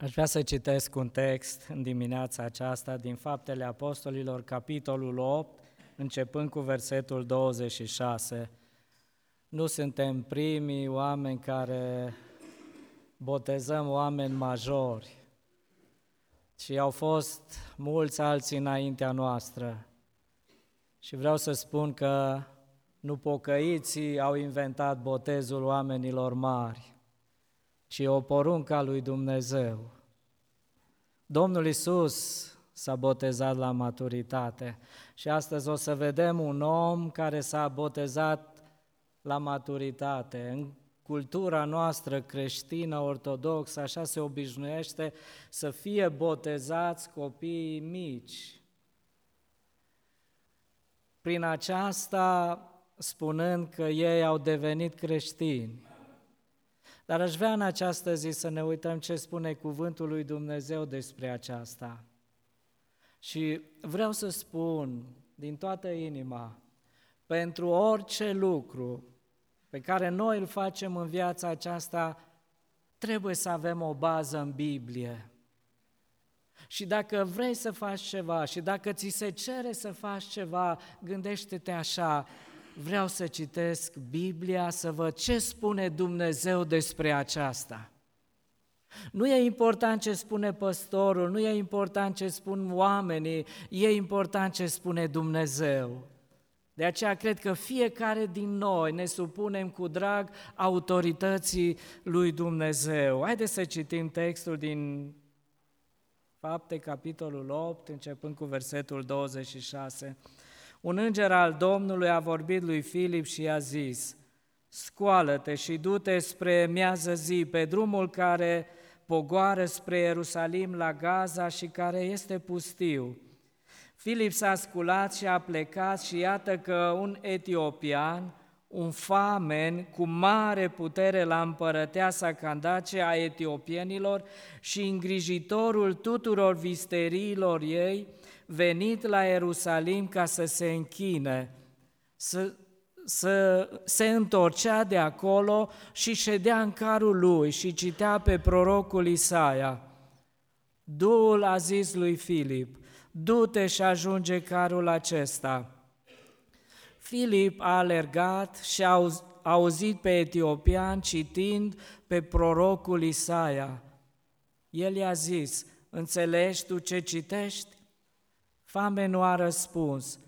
Aș vrea să citesc un text în dimineața aceasta din Faptele Apostolilor, capitolul 8, începând cu versetul 26. Nu suntem primii oameni care botezăm oameni majori, ci au fost mulți alții înaintea noastră. Și vreau să spun că nu pocăiții au inventat botezul oamenilor mari, ci o poruncă a lui Dumnezeu. Domnul Isus s-a botezat la maturitate și astăzi o să vedem un om care s-a botezat la maturitate. În cultura noastră creștină, ortodoxă, așa se obișnuiește să fie botezați copiii mici. Prin aceasta spunând că ei au devenit creștini. Dar aș vrea în această zi să ne uităm ce spune cuvântul lui Dumnezeu despre aceasta. Și vreau să spun din toată inima, pentru orice lucru pe care noi îl facem în viața aceasta, trebuie să avem o bază în Biblie. Și dacă vrei să faci ceva și dacă ți se cere să faci ceva, gândește-te așa, vreau să citesc Biblia, să văd ce spune Dumnezeu despre aceasta. Nu e important ce spune păstorul, nu e important ce spun oamenii, e important ce spune Dumnezeu. De aceea cred că fiecare din noi ne supunem cu drag autorității lui Dumnezeu. Haideți să citim textul din Fapte, capitolul 8, începând cu versetul 26. Un înger al Domnului a vorbit lui Filip și i-a zis, Scoală-te și du-te spre miază zi, pe drumul care pogoară spre Ierusalim la Gaza și care este pustiu. Filip s-a sculat și a plecat și iată că un etiopian, un famen cu mare putere la împărăteasa Candace a etiopienilor și îngrijitorul tuturor visteriilor ei, venit la Ierusalim ca să se închine, să, să se întorcea de acolo și ședea în carul lui și citea pe prorocul Isaia. Duhul a zis lui Filip, du-te și ajunge carul acesta. Filip a alergat și a auzit pe etiopian citind pe prorocul Isaia. El i-a zis, înțelegi tu ce citești? Famenul a răspuns,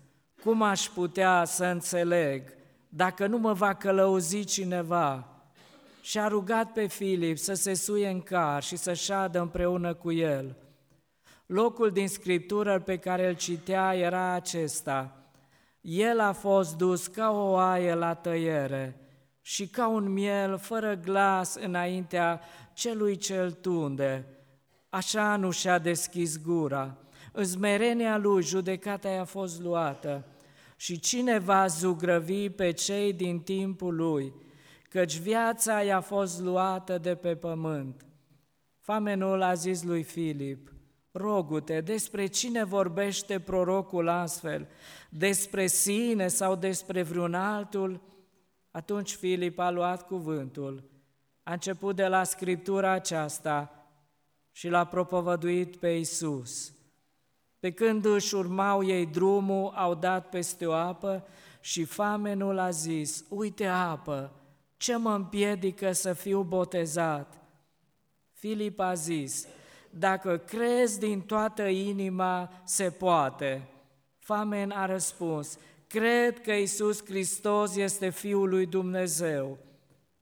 cum aș putea să înțeleg dacă nu mă va călăuzi cineva? Și a rugat pe Filip să se suie în car și să șadă împreună cu el. Locul din scriptură pe care îl citea era acesta. El a fost dus ca o oaie la tăiere și ca un miel fără glas înaintea celui ce-l tunde. Așa nu și-a deschis gura. În smerenia lui judecata i-a fost luată. Și cine va zugrăvi pe cei din timpul lui, căci viața i-a fost luată de pe pământ. Famenul a zis lui Filip, Rogute, despre cine vorbește prorocul astfel? Despre sine sau despre vreun altul? Atunci Filip a luat cuvântul, a început de la scriptura aceasta și l-a propovăduit pe Isus. Pe când își urmau ei drumul, au dat peste o apă și famenul a zis, uite apă, ce mă împiedică să fiu botezat? Filip a zis, dacă crezi din toată inima, se poate. Famen a răspuns, cred că Isus Hristos este Fiul lui Dumnezeu.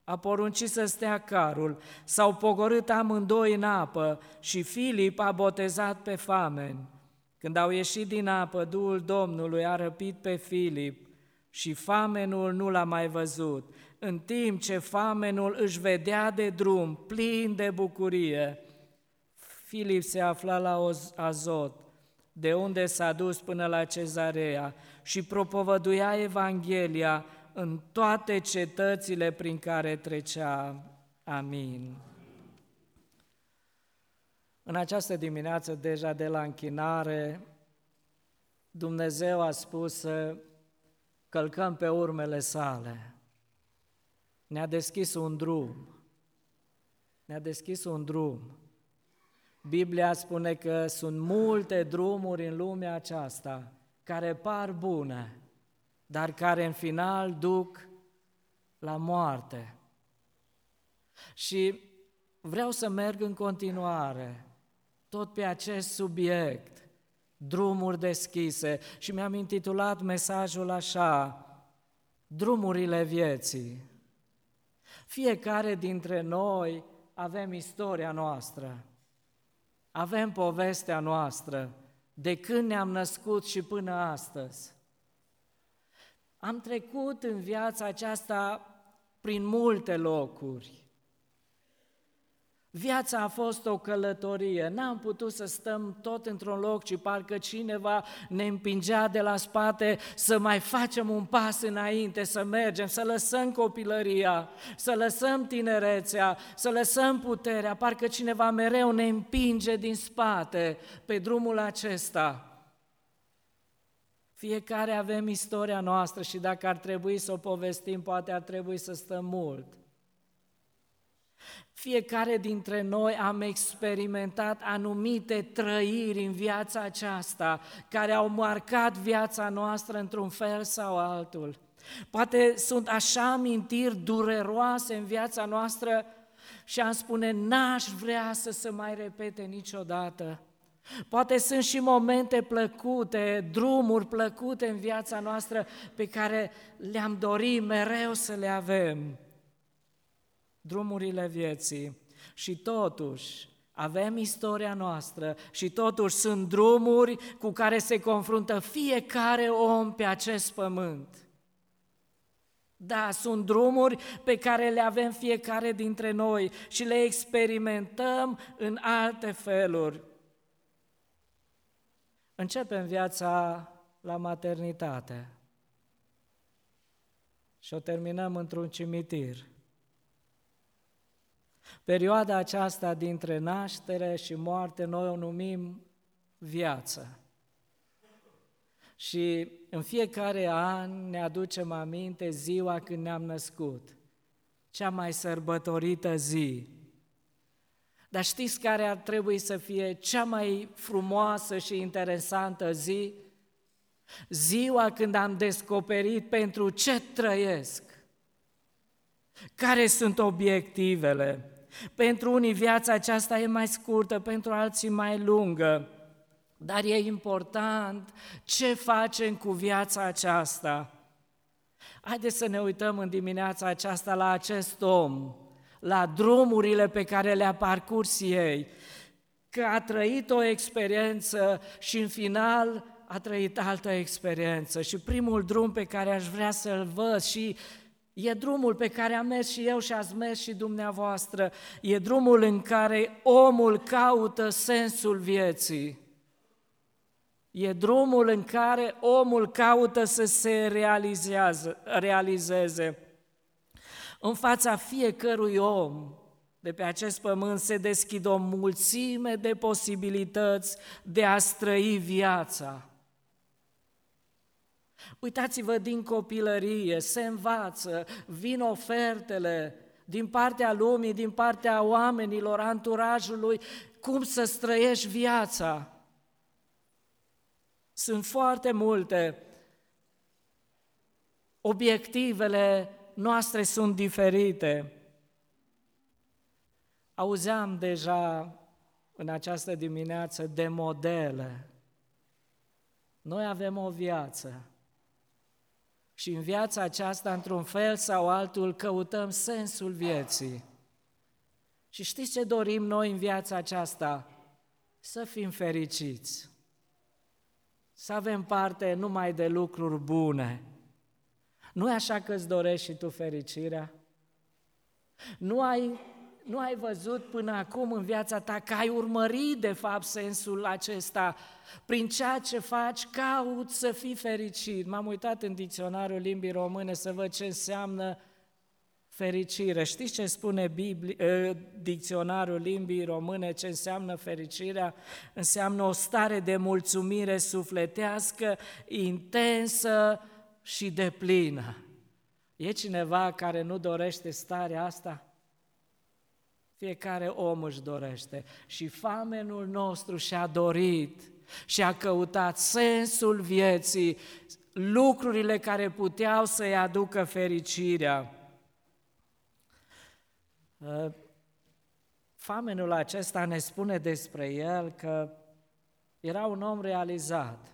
A poruncit să stea carul, s-au pogorât amândoi în apă și Filip a botezat pe famen. Când au ieșit din apă, Duhul Domnului a răpit pe Filip și famenul nu l-a mai văzut, în timp ce famenul își vedea de drum, plin de bucurie. Filip se afla la Azot, de unde s-a dus până la Cezarea și propovăduia Evanghelia în toate cetățile prin care trecea. Amin. În această dimineață, deja de la închinare, Dumnezeu a spus să călcăm pe urmele sale. Ne-a deschis un drum. Ne-a deschis un drum. Biblia spune că sunt multe drumuri în lumea aceasta care par bune, dar care în final duc la moarte. Și vreau să merg în continuare tot pe acest subiect, drumuri deschise, și mi-am intitulat mesajul așa, drumurile vieții. Fiecare dintre noi avem istoria noastră, avem povestea noastră, de când ne-am născut și până astăzi. Am trecut în viața aceasta prin multe locuri, Viața a fost o călătorie, n-am putut să stăm tot într-un loc, ci parcă cineva ne împingea de la spate să mai facem un pas înainte, să mergem, să lăsăm copilăria, să lăsăm tinerețea, să lăsăm puterea, parcă cineva mereu ne împinge din spate pe drumul acesta. Fiecare avem istoria noastră și dacă ar trebui să o povestim, poate ar trebui să stăm mult. Fiecare dintre noi am experimentat anumite trăiri în viața aceasta care au marcat viața noastră într-un fel sau altul. Poate sunt așa amintiri dureroase în viața noastră și am spune, n-aș vrea să se mai repete niciodată. Poate sunt și momente plăcute, drumuri plăcute în viața noastră pe care le-am dorit mereu să le avem drumurile vieții și totuși avem istoria noastră și totuși sunt drumuri cu care se confruntă fiecare om pe acest pământ. Da, sunt drumuri pe care le avem fiecare dintre noi și le experimentăm în alte feluri. Începem viața la maternitate și o terminăm într-un cimitir. Perioada aceasta dintre naștere și moarte noi o numim viață. Și în fiecare an ne aducem aminte ziua când ne-am născut, cea mai sărbătorită zi. Dar știți care ar trebui să fie cea mai frumoasă și interesantă zi? Ziua când am descoperit pentru ce trăiesc, care sunt obiectivele, pentru unii viața aceasta e mai scurtă, pentru alții mai lungă, dar e important ce facem cu viața aceasta. Haideți să ne uităm în dimineața aceasta la acest om, la drumurile pe care le-a parcurs ei, că a trăit o experiență și în final a trăit altă experiență. Și primul drum pe care aș vrea să-l văd și E drumul pe care am mers și eu și ați mers și dumneavoastră. E drumul în care omul caută sensul vieții. E drumul în care omul caută să se realizeze. În fața fiecărui om de pe acest pământ se deschid o mulțime de posibilități de a străi viața. Uitați-vă din copilărie, se învață, vin ofertele din partea lumii, din partea oamenilor, anturajului, cum să străiești viața. Sunt foarte multe. Obiectivele noastre sunt diferite. Auzeam deja în această dimineață de modele. Noi avem o viață și în viața aceasta, într-un fel sau altul, căutăm sensul vieții. Și știți ce dorim noi în viața aceasta? Să fim fericiți, să avem parte numai de lucruri bune. Nu e așa că îți dorești și tu fericirea? Nu ai nu ai văzut până acum în viața ta că ai urmărit de fapt sensul acesta. Prin ceea ce faci, caut să fii fericit. M-am uitat în dicționarul limbii române să văd ce înseamnă fericire. Știți ce spune Bibli, ă, dicționarul limbii române, ce înseamnă fericirea? Înseamnă o stare de mulțumire sufletească, intensă și deplină. E cineva care nu dorește starea asta? Fiecare om își dorește și famenul nostru și-a dorit și a căutat sensul vieții, lucrurile care puteau să-i aducă fericirea. Uh, famenul acesta ne spune despre el că era un om realizat.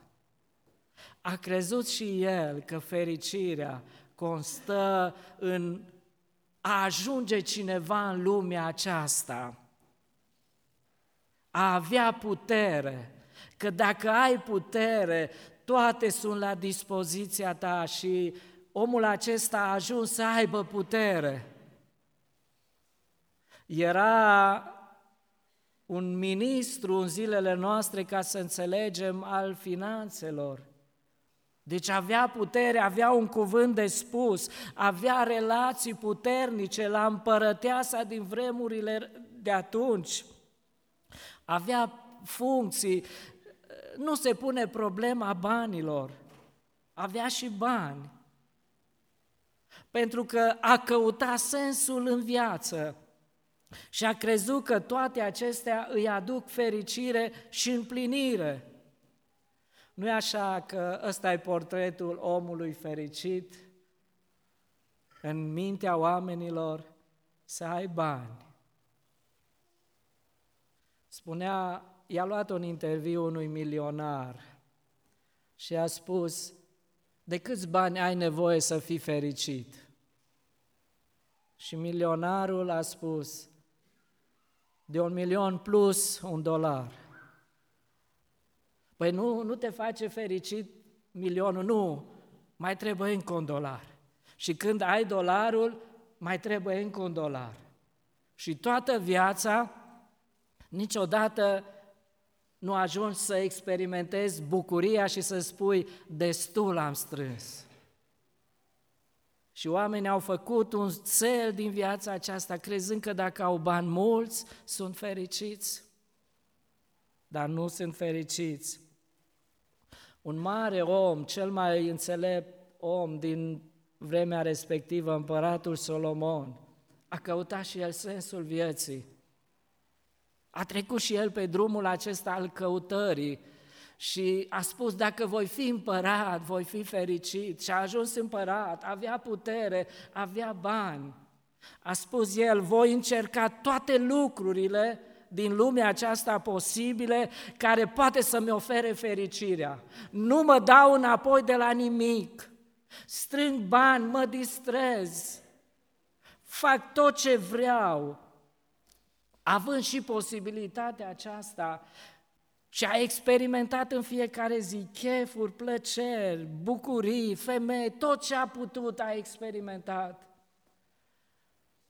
A crezut și el că fericirea constă în a ajunge cineva în lumea aceasta, a avea putere, că dacă ai putere, toate sunt la dispoziția ta și omul acesta a ajuns să aibă putere. Era un ministru în zilele noastre, ca să înțelegem, al finanțelor. Deci avea putere, avea un cuvânt de spus, avea relații puternice la împărăteasa din vremurile de atunci, avea funcții, nu se pune problema banilor, avea și bani, pentru că a căutat sensul în viață. Și a crezut că toate acestea îi aduc fericire și împlinire. Nu e așa că ăsta e portretul omului fericit în mintea oamenilor să ai bani. Spunea, i-a luat un interviu unui milionar și a spus, de câți bani ai nevoie să fii fericit? Și milionarul a spus, de un milion plus un dolar. Păi nu, nu te face fericit milionul, nu, mai trebuie încă un dolar. Și când ai dolarul, mai trebuie încă un dolar. Și toată viața, niciodată nu ajungi să experimentezi bucuria și să spui, destul am strâns. Și oamenii au făcut un cel din viața aceasta, crezând că dacă au bani mulți, sunt fericiți. Dar nu sunt fericiți. Un mare om, cel mai înțelept om din vremea respectivă, împăratul Solomon, a căutat și el sensul vieții. A trecut și el pe drumul acesta al căutării și a spus, dacă voi fi împărat, voi fi fericit. Și a ajuns împărat, avea putere, avea bani. A spus el, voi încerca toate lucrurile din lumea aceasta posibile care poate să-mi ofere fericirea. Nu mă dau înapoi de la nimic. Strâng bani, mă distrez. Fac tot ce vreau. Având și posibilitatea aceasta, și a experimentat în fiecare zi chefuri, plăceri, bucurii, femei, tot ce a putut a experimentat.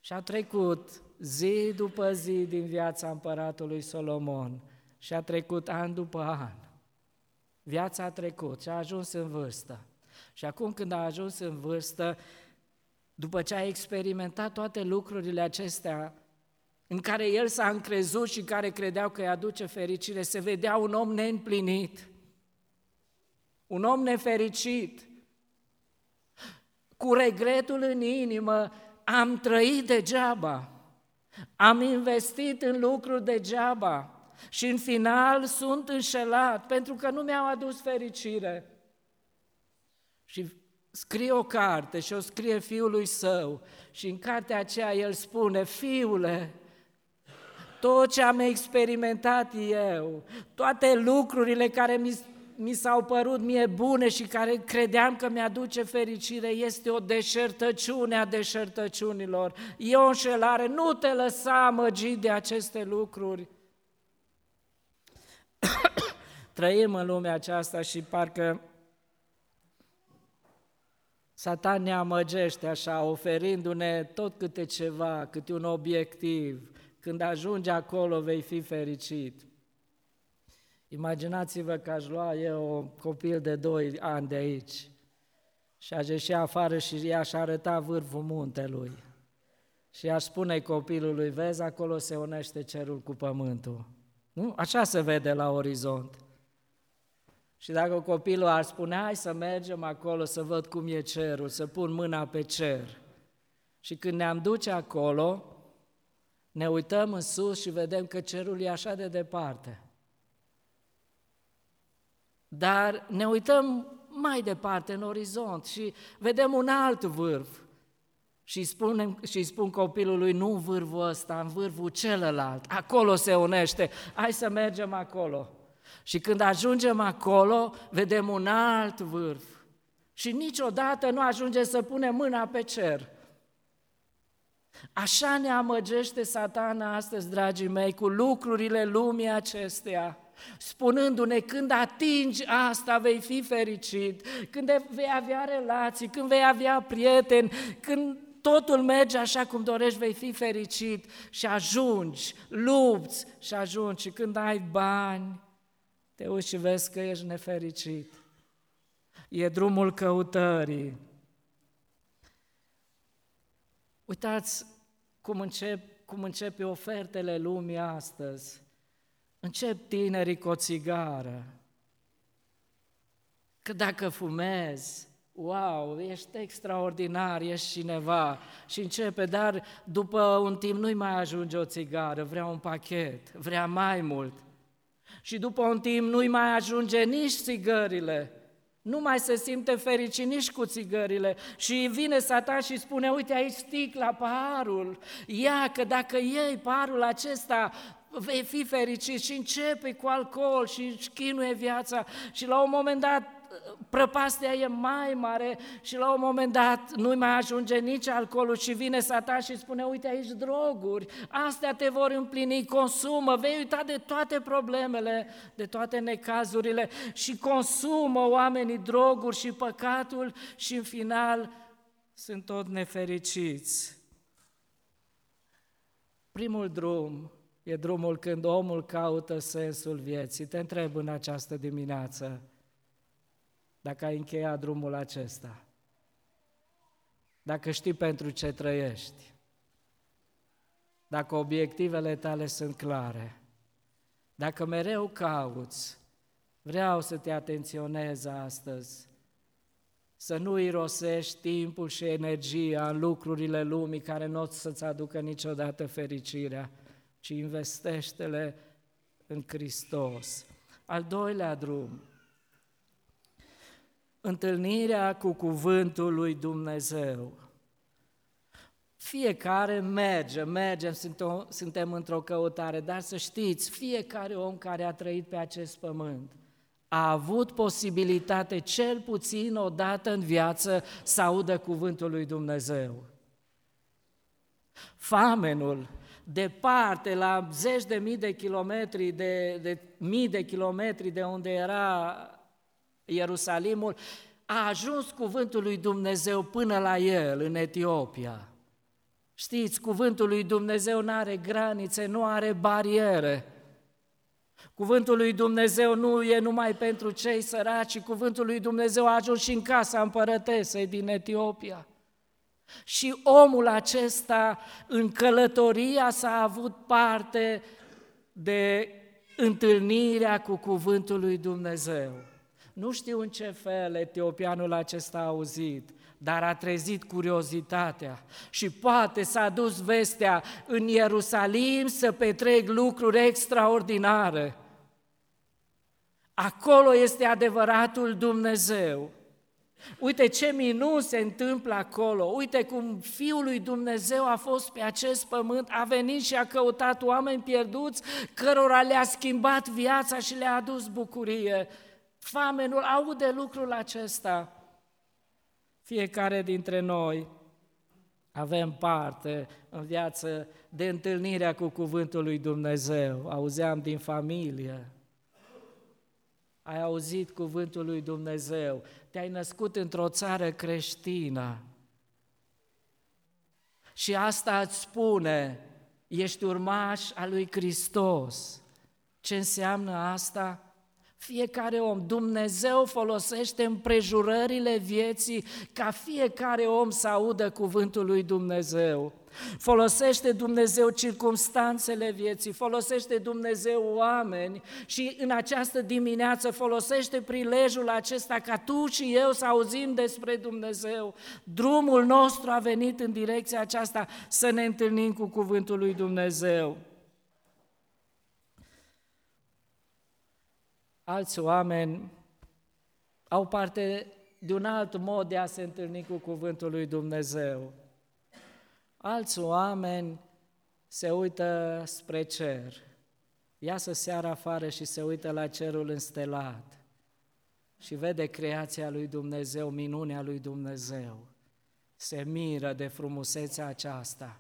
Și a trecut zi după zi din viața împăratului Solomon și a trecut an după an. Viața a trecut și a ajuns în vârstă. Și acum când a ajuns în vârstă, după ce a experimentat toate lucrurile acestea în care el s-a încrezut și care credeau că îi aduce fericire, se vedea un om neîmplinit, un om nefericit, cu regretul în inimă, am trăit degeaba, am investit în lucruri degeaba și în final sunt înșelat pentru că nu mi-au adus fericire. Și scrie o carte și o scrie fiului său și în cartea aceea el spune, fiule, tot ce am experimentat eu, toate lucrurile care mi, mi s-au părut mie bune și care credeam că mi-aduce fericire, este o deșertăciune a deșertăciunilor. E o înșelare, nu te lăsa amăgit de aceste lucruri. Trăim în lumea aceasta și parcă Satan ne amăgește așa, oferindu-ne tot câte ceva, câte un obiectiv, când ajungi acolo vei fi fericit. Imaginați-vă că aș lua eu un copil de 2 ani de aici și aș ieși afară și i-aș arăta vârful muntelui. Și aș spune copilului, vezi, acolo se unește cerul cu pământul. Nu? Așa se vede la orizont. Și dacă copilul ar spune, hai să mergem acolo să văd cum e cerul, să pun mâna pe cer. Și când ne-am duce acolo, Ne uităm în sus și vedem că cerul e așa de departe. Dar ne uităm mai departe în orizont și vedem un alt vârf. Și, spunem, și spun copilului, nu în vârful ăsta, în vârful celălalt, acolo se unește, hai să mergem acolo. Și când ajungem acolo, vedem un alt vârf. Și niciodată nu ajunge să punem mâna pe cer. Așa ne amăgește satana astăzi, dragii mei, cu lucrurile lumii acesteia, spunându-ne când atingi asta vei fi fericit, când vei avea relații, când vei avea prieteni, când totul merge așa cum dorești, vei fi fericit și ajungi, lupți și ajungi și când ai bani, te uiți și vezi că ești nefericit. E drumul căutării. Uitați cum, încep, cum începe ofertele lumii astăzi. Încep tinerii cu o țigară. Că dacă fumezi, wow, ești extraordinar, ești cineva. Și începe, dar după un timp nu-i mai ajunge o țigară, vrea un pachet, vrea mai mult. Și după un timp nu-i mai ajunge nici țigările, nu mai se simte fericit nici cu țigările și vine satan și spune, uite aici sticla, paharul, ia că dacă iei paharul acesta, vei fi fericit și începe cu alcool și își chinuie viața și la un moment dat prăpastia e mai mare și la un moment dat nu mai ajunge nici alcoolul și vine satan și spune, uite aici droguri, astea te vor împlini, consumă, vei uita de toate problemele, de toate necazurile și consumă oamenii droguri și păcatul și în final sunt tot nefericiți. Primul drum e drumul când omul caută sensul vieții. Te întreb în această dimineață, dacă ai încheiat drumul acesta, dacă știi pentru ce trăiești, dacă obiectivele tale sunt clare, dacă mereu cauți, vreau să te atenționez astăzi, să nu irosești timpul și energia în lucrurile lumii care nu o să-ți aducă niciodată fericirea, ci investește-le în Hristos. Al doilea drum, întâlnirea cu cuvântul lui Dumnezeu. Fiecare merge, mergem, suntem într-o căutare, dar să știți, fiecare om care a trăit pe acest pământ a avut posibilitate cel puțin o dată în viață să audă cuvântul lui Dumnezeu. Famenul, departe, la zeci de mii de kilometri, de, de mii de kilometri de unde era Ierusalimul, a ajuns cuvântul lui Dumnezeu până la el, în Etiopia. Știți, cuvântul lui Dumnezeu nu are granițe, nu are bariere. Cuvântul lui Dumnezeu nu e numai pentru cei săraci, cuvântul lui Dumnezeu a ajuns și în casa împărătesei din Etiopia. Și omul acesta, în călătoria s-a avut parte de întâlnirea cu cuvântul lui Dumnezeu. Nu știu în ce fel etiopianul acesta a auzit, dar a trezit curiozitatea și poate s-a dus vestea în Ierusalim să petrec lucruri extraordinare. Acolo este adevăratul Dumnezeu. Uite ce minuni se întâmplă acolo, uite cum Fiul lui Dumnezeu a fost pe acest pământ, a venit și a căutat oameni pierduți, cărora le-a schimbat viața și le-a adus bucurie. Famenul aude lucrul acesta. Fiecare dintre noi avem parte în viață de întâlnirea cu Cuvântul lui Dumnezeu. Auzeam din familie. Ai auzit Cuvântul lui Dumnezeu. Te-ai născut într-o țară creștină. Și asta îți spune, ești urmaș al lui Hristos. Ce înseamnă asta? Fiecare om, Dumnezeu folosește împrejurările vieții ca fiecare om să audă cuvântul lui Dumnezeu. Folosește Dumnezeu circumstanțele vieții, folosește Dumnezeu oameni și în această dimineață folosește prilejul acesta ca tu și eu să auzim despre Dumnezeu. Drumul nostru a venit în direcția aceasta să ne întâlnim cu cuvântul lui Dumnezeu. Alți oameni au parte de un alt mod de a se întâlni cu cuvântul lui Dumnezeu. Alți oameni se uită spre cer, iasă seara afară și se uită la cerul înstelat și vede creația lui Dumnezeu, minunea lui Dumnezeu. Se miră de frumusețea aceasta.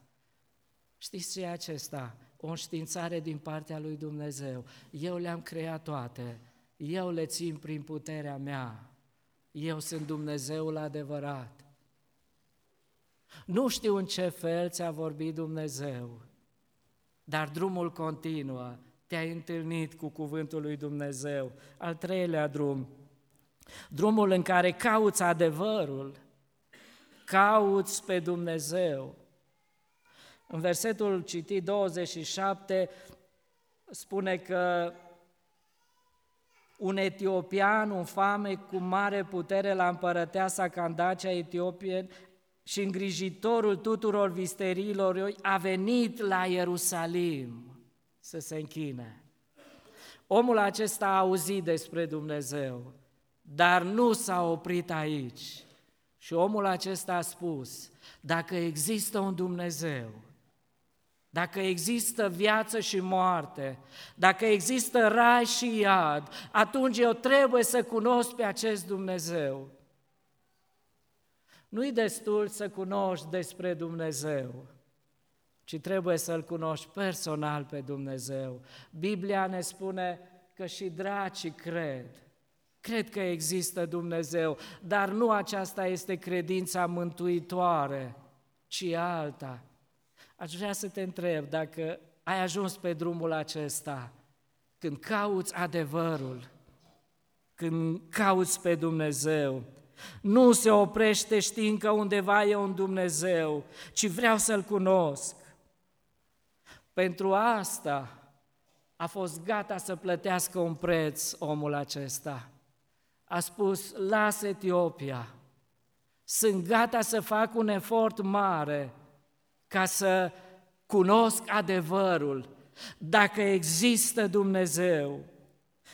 Știți ce e acesta? O înștiințare din partea lui Dumnezeu. Eu le-am creat toate, eu le țin prin puterea mea, eu sunt Dumnezeul adevărat. Nu știu în ce fel ți-a vorbit Dumnezeu, dar drumul continuă, te-ai întâlnit cu cuvântul lui Dumnezeu. Al treilea drum, drumul în care cauți adevărul, cauți pe Dumnezeu. În versetul citit 27 spune că un etiopian, un fame cu mare putere la împărăteasa Candacea Etiopien, și îngrijitorul tuturor visterilor a venit la Ierusalim să se închine. Omul acesta a auzit despre Dumnezeu, dar nu s-a oprit aici. Și omul acesta a spus, dacă există un Dumnezeu, dacă există viață și moarte, dacă există rai și iad, atunci eu trebuie să cunosc pe acest Dumnezeu. Nu-i destul să cunoști despre Dumnezeu, ci trebuie să-L cunoști personal pe Dumnezeu. Biblia ne spune că și dracii cred. Cred că există Dumnezeu, dar nu aceasta este credința mântuitoare, ci alta. Aș vrea să te întreb dacă ai ajuns pe drumul acesta, când cauți adevărul, când cauți pe Dumnezeu, nu se oprește știind că undeva e un Dumnezeu, ci vreau să-L cunosc. Pentru asta a fost gata să plătească un preț omul acesta. A spus, las Etiopia, sunt gata să fac un efort mare ca să cunosc adevărul, dacă există Dumnezeu.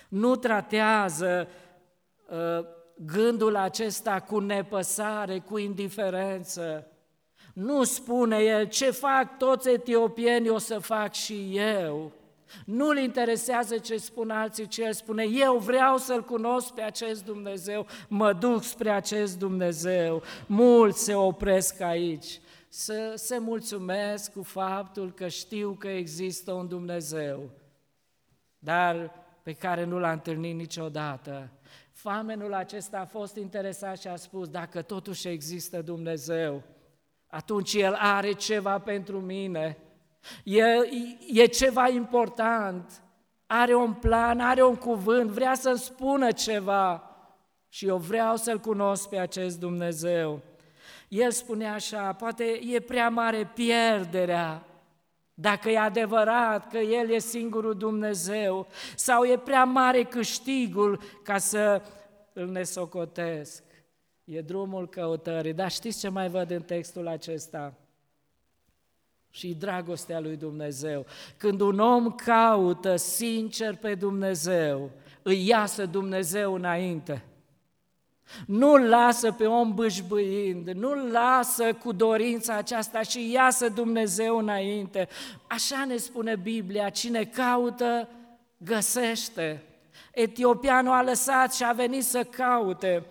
Nu tratează uh, gândul acesta cu nepăsare, cu indiferență. Nu spune el, ce fac toți etiopieni, o să fac și eu. Nu-l interesează ce spun alții, ci el spune, eu vreau să-L cunosc pe acest Dumnezeu, mă duc spre acest Dumnezeu. Mulți se opresc aici, să se mulțumesc cu faptul că știu că există un Dumnezeu, dar pe care nu l-a întâlnit niciodată Famenul acesta a fost interesat și a spus, dacă totuși există Dumnezeu, atunci El are ceva pentru mine, e, e ceva important, are un plan, are un cuvânt, vrea să-mi spună ceva și eu vreau să-L cunosc pe acest Dumnezeu. El spune așa, poate e prea mare pierderea dacă e adevărat că El e singurul Dumnezeu sau e prea mare câștigul ca să îl nesocotesc. E drumul căutării. Dar știți ce mai văd în textul acesta? Și dragostea lui Dumnezeu. Când un om caută sincer pe Dumnezeu, îi iasă Dumnezeu înainte. Nu-l lasă pe om bâșbâind, nu-l lasă cu dorința aceasta și iasă Dumnezeu înainte. Așa ne spune Biblia, cine caută, găsește. Etiopianul a lăsat și a venit să caute.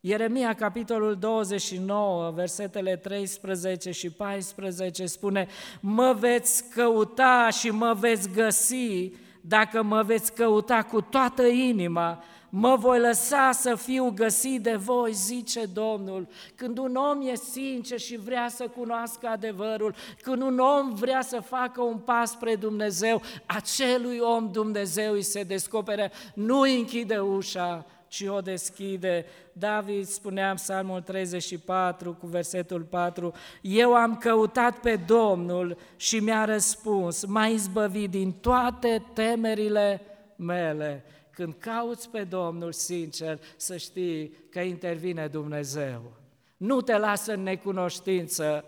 Ieremia, capitolul 29, versetele 13 și 14 spune Mă veți căuta și mă veți găsi dacă mă veți căuta cu toată inima, mă voi lăsa să fiu găsit de voi, zice Domnul. Când un om e sincer și vrea să cunoască adevărul, când un om vrea să facă un pas spre Dumnezeu, acelui om Dumnezeu îi se descopere, nu îi închide ușa, ci o deschide. David spunea în Psalmul 34 cu versetul 4, Eu am căutat pe Domnul și mi-a răspuns, m-a izbăvit din toate temerile mele. Când cauți pe Domnul sincer, să știi că intervine Dumnezeu. Nu te lasă în necunoștință,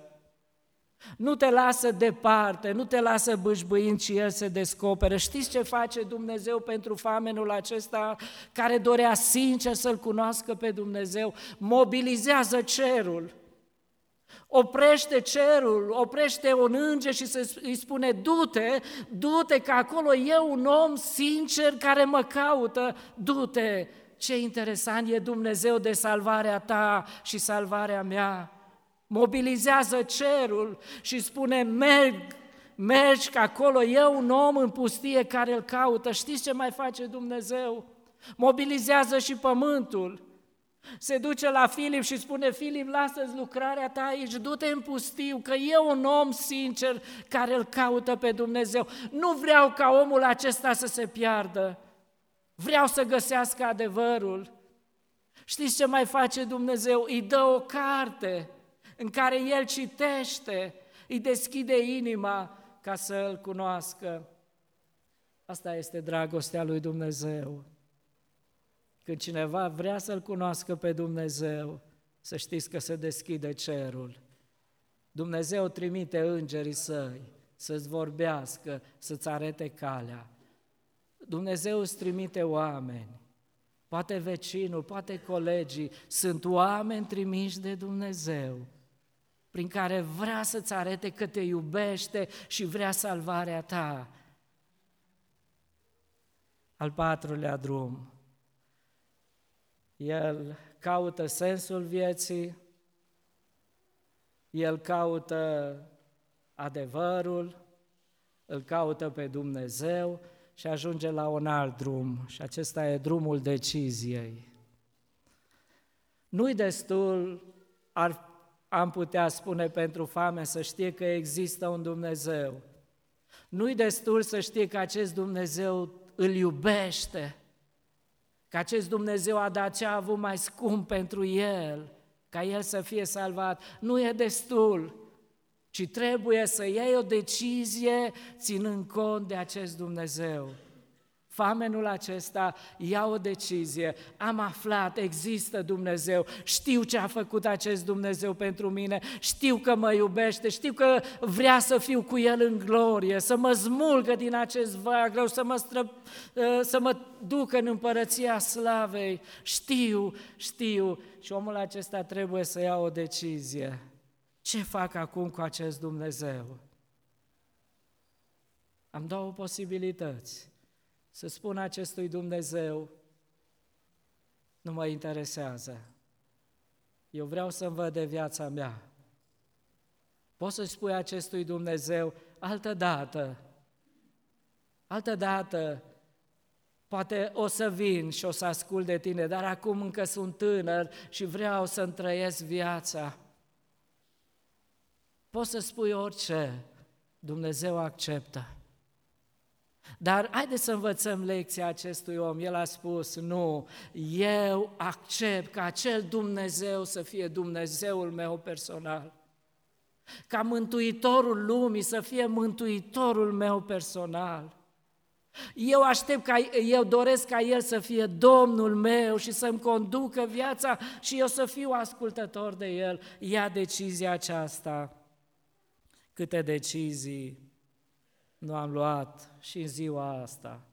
nu te lasă departe, nu te lasă bâșbâind și El se descoperă. Știți ce face Dumnezeu pentru famenul acesta care dorea sincer să-L cunoască pe Dumnezeu? Mobilizează cerul. Oprește cerul, oprește un înger și se, îi spune, du-te, du-te, că acolo e un om sincer care mă caută, du-te. Ce interesant e Dumnezeu de salvarea ta și salvarea mea mobilizează cerul și spune, merg, mergi, că acolo e un om în pustie care îl caută. Știți ce mai face Dumnezeu? Mobilizează și pământul. Se duce la Filip și spune, Filip, lasă-ți lucrarea ta aici, du-te în pustiu, că e un om sincer care îl caută pe Dumnezeu. Nu vreau ca omul acesta să se piardă, vreau să găsească adevărul. Știți ce mai face Dumnezeu? Îi dă o carte în care el citește, îi deschide inima ca să îl cunoască. Asta este dragostea lui Dumnezeu. Când cineva vrea să-L cunoască pe Dumnezeu, să știți că se deschide cerul. Dumnezeu trimite îngerii săi să-ți vorbească, să-ți arete calea. Dumnezeu îți trimite oameni, poate vecinul, poate colegii, sunt oameni trimiși de Dumnezeu prin care vrea să-ți arete că te iubește și vrea salvarea ta. Al patrulea drum. El caută sensul vieții, el caută adevărul, îl caută pe Dumnezeu și ajunge la un alt drum și acesta e drumul deciziei. Nu-i destul, ar am putea spune pentru fame, să știe că există un Dumnezeu. Nu-i destul să știe că acest Dumnezeu îl iubește, că acest Dumnezeu a dat ce a avut mai scump pentru el, ca el să fie salvat. Nu e destul, ci trebuie să iei o decizie ținând cont de acest Dumnezeu. Famenul acesta ia o decizie, am aflat, există Dumnezeu, știu ce a făcut acest Dumnezeu pentru mine, știu că mă iubește, știu că vrea să fiu cu El în glorie, să mă smulgă din acest vag să mă, stră, ă, să mă ducă în împărăția slavei, știu, știu. Și omul acesta trebuie să ia o decizie. Ce fac acum cu acest Dumnezeu? Am două posibilități să spun acestui Dumnezeu, nu mă interesează. Eu vreau să-mi văd de viața mea. Poți să spui acestui Dumnezeu, altă dată, altă dată, poate o să vin și o să ascult de tine, dar acum încă sunt tânăr și vreau să-mi trăiesc viața. Poți să spui orice, Dumnezeu acceptă. Dar haideți să învățăm lecția acestui om. El a spus, nu, eu accept ca acel Dumnezeu să fie Dumnezeul meu personal. Ca mântuitorul lumii să fie mântuitorul meu personal. Eu aștept ca, eu doresc ca El să fie Domnul meu și să-mi conducă viața și eu să fiu ascultător de El. Ia decizia aceasta. Câte decizii nu am luat și în ziua asta.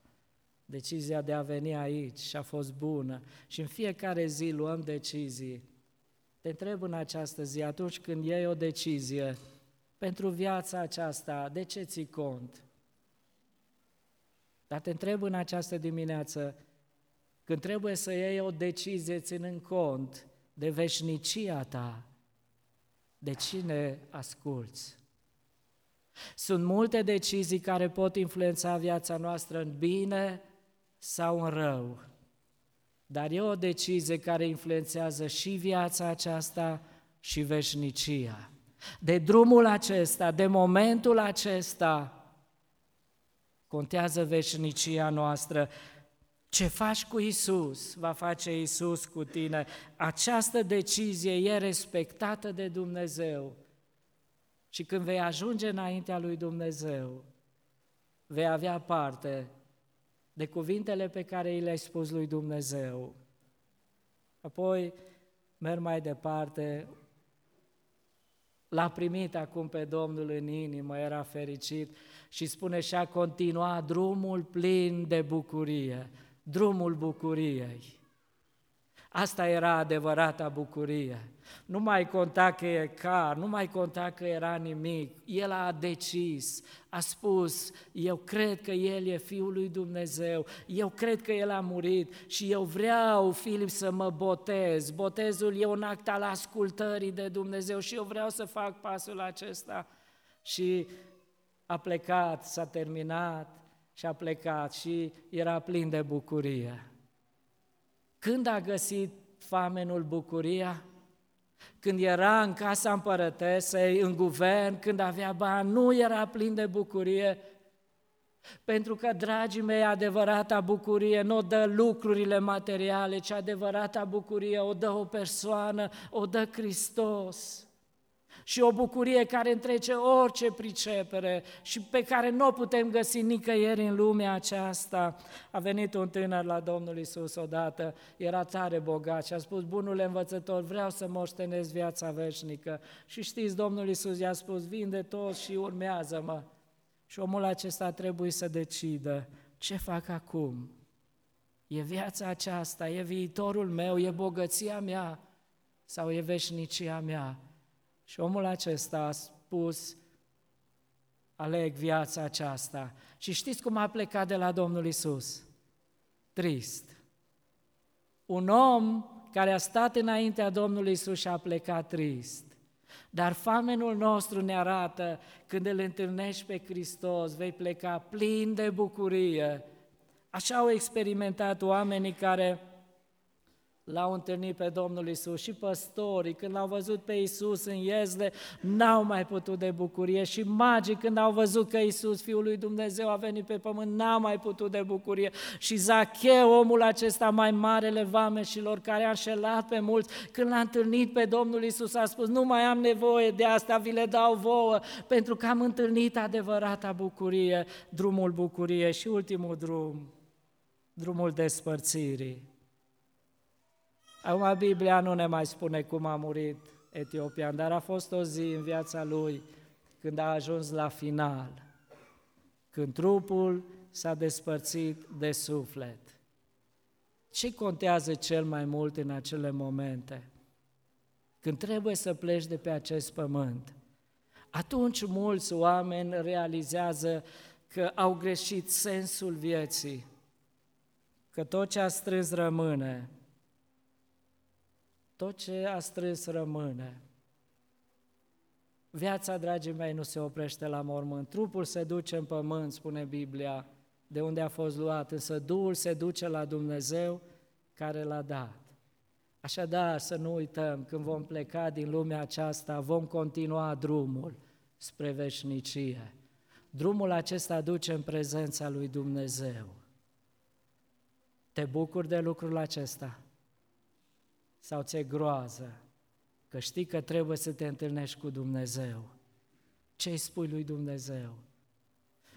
Decizia de a veni aici și a fost bună și în fiecare zi luăm decizii. Te întreb în această zi, atunci când iei o decizie pentru viața aceasta, de ce ții cont? Dar te întreb în această dimineață, când trebuie să iei o decizie ținând cont de veșnicia ta, de cine asculți? Sunt multe decizii care pot influența viața noastră în bine sau în rău. dar e o decizie care influențează și viața aceasta și veșnicia. De drumul acesta, de momentul acesta, contează veșnicia noastră. Ce faci cu Isus, va face Isus cu tine. Această decizie e respectată de Dumnezeu. Și când vei ajunge înaintea lui Dumnezeu, vei avea parte de cuvintele pe care i le-ai spus lui Dumnezeu. Apoi merg mai departe, l-a primit acum pe Domnul în inimă, era fericit și spune și a continuat drumul plin de bucurie, drumul bucuriei. Asta era adevărata bucurie. Nu mai conta că e car, nu mai conta că era nimic. El a decis, a spus, eu cred că El e Fiul lui Dumnezeu, eu cred că El a murit și eu vreau, Filip, să mă botez. Botezul e un act al ascultării de Dumnezeu și eu vreau să fac pasul acesta. Și a plecat, s-a terminat și a plecat și era plin de bucurie. Când a găsit famenul bucuria? Când era în casa împărătesei, în guvern, când avea bani, nu era plin de bucurie, pentru că, dragii mei, adevărata bucurie nu o dă lucrurile materiale, ci adevărata bucurie o dă o persoană, o dă Hristos și o bucurie care întrece orice pricepere și pe care nu o putem găsi nicăieri în lumea aceasta. A venit un tânăr la Domnul Isus odată, era tare bogat și a spus, bunule învățător, vreau să moștenesc viața veșnică. Și știți, Domnul Isus i-a spus, vinde tot și urmează-mă. Și omul acesta trebuie să decidă ce fac acum. E viața aceasta, e viitorul meu, e bogăția mea sau e veșnicia mea? Și omul acesta a spus, aleg viața aceasta. Și știți cum a plecat de la Domnul Isus? Trist. Un om care a stat înaintea Domnului Isus și a plecat trist. Dar famenul nostru ne arată, când îl întâlnești pe Hristos, vei pleca plin de bucurie. Așa au experimentat oamenii care L-au întâlnit pe Domnul Isus și păstorii, când l-au văzut pe Isus în iezde, n-au mai putut de bucurie și magii, când au văzut că Isus, Fiul lui Dumnezeu, a venit pe pământ, n-au mai putut de bucurie. Și Zacheu, omul acesta mai marele vameșilor, care a înșelat pe mulți, când l-a întâlnit pe Domnul Isus, a spus, nu mai am nevoie de asta, vi le dau vouă, pentru că am întâlnit adevărata bucurie, drumul bucuriei și ultimul drum, drumul despărțirii. Acum Biblia nu ne mai spune cum a murit etiopian, dar a fost o zi în viața lui când a ajuns la final, când trupul s-a despărțit de suflet. Ce contează cel mai mult în acele momente? Când trebuie să pleci de pe acest pământ, atunci mulți oameni realizează că au greșit sensul vieții, că tot ce a strâns rămâne, tot ce a strâns rămâne. Viața, dragii mei, nu se oprește la mormânt. Trupul se duce în pământ, spune Biblia, de unde a fost luat, însă Duhul se duce la Dumnezeu care l-a dat. Așadar, să nu uităm, când vom pleca din lumea aceasta, vom continua drumul spre veșnicie. Drumul acesta duce în prezența lui Dumnezeu. Te bucuri de lucrul acesta? Sau ți-e groază că știi că trebuie să te întâlnești cu Dumnezeu. Ce îi spui lui Dumnezeu?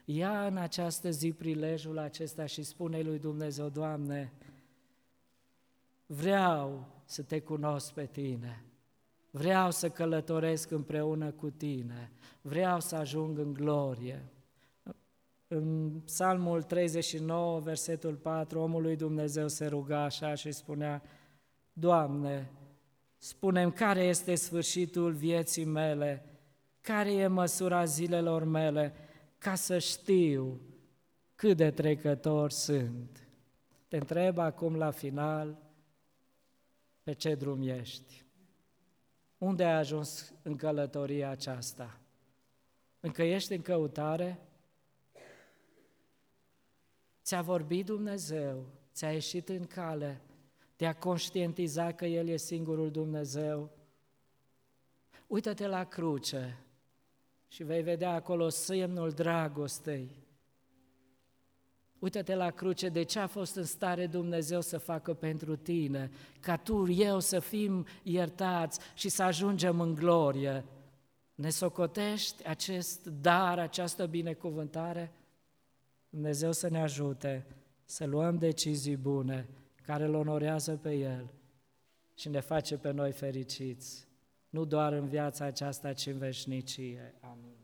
Ia în această zi prilejul acesta și spune lui Dumnezeu, Doamne, vreau să te cunosc pe Tine, vreau să călătoresc împreună cu Tine, vreau să ajung în glorie. În Psalmul 39, versetul 4, omul lui Dumnezeu se ruga așa și spunea, Doamne, spunem care este sfârșitul vieții mele, care e măsura zilelor mele, ca să știu cât de trecător sunt. Te întreb acum la final, pe ce drum ești? Unde ai ajuns în călătoria aceasta? Încă ești în căutare? Ți-a vorbit Dumnezeu, ți-a ieșit în cale, de a conștientiza că El e singurul Dumnezeu. Uită-te la cruce și vei vedea acolo semnul dragostei. Uită-te la cruce de ce a fost în stare Dumnezeu să facă pentru tine, ca tu, eu să fim iertați și să ajungem în glorie. Ne socotești acest dar, această binecuvântare? Dumnezeu să ne ajute să luăm decizii bune care îl onorează pe El și ne face pe noi fericiți, nu doar în viața aceasta, ci în veșnicie. Amin.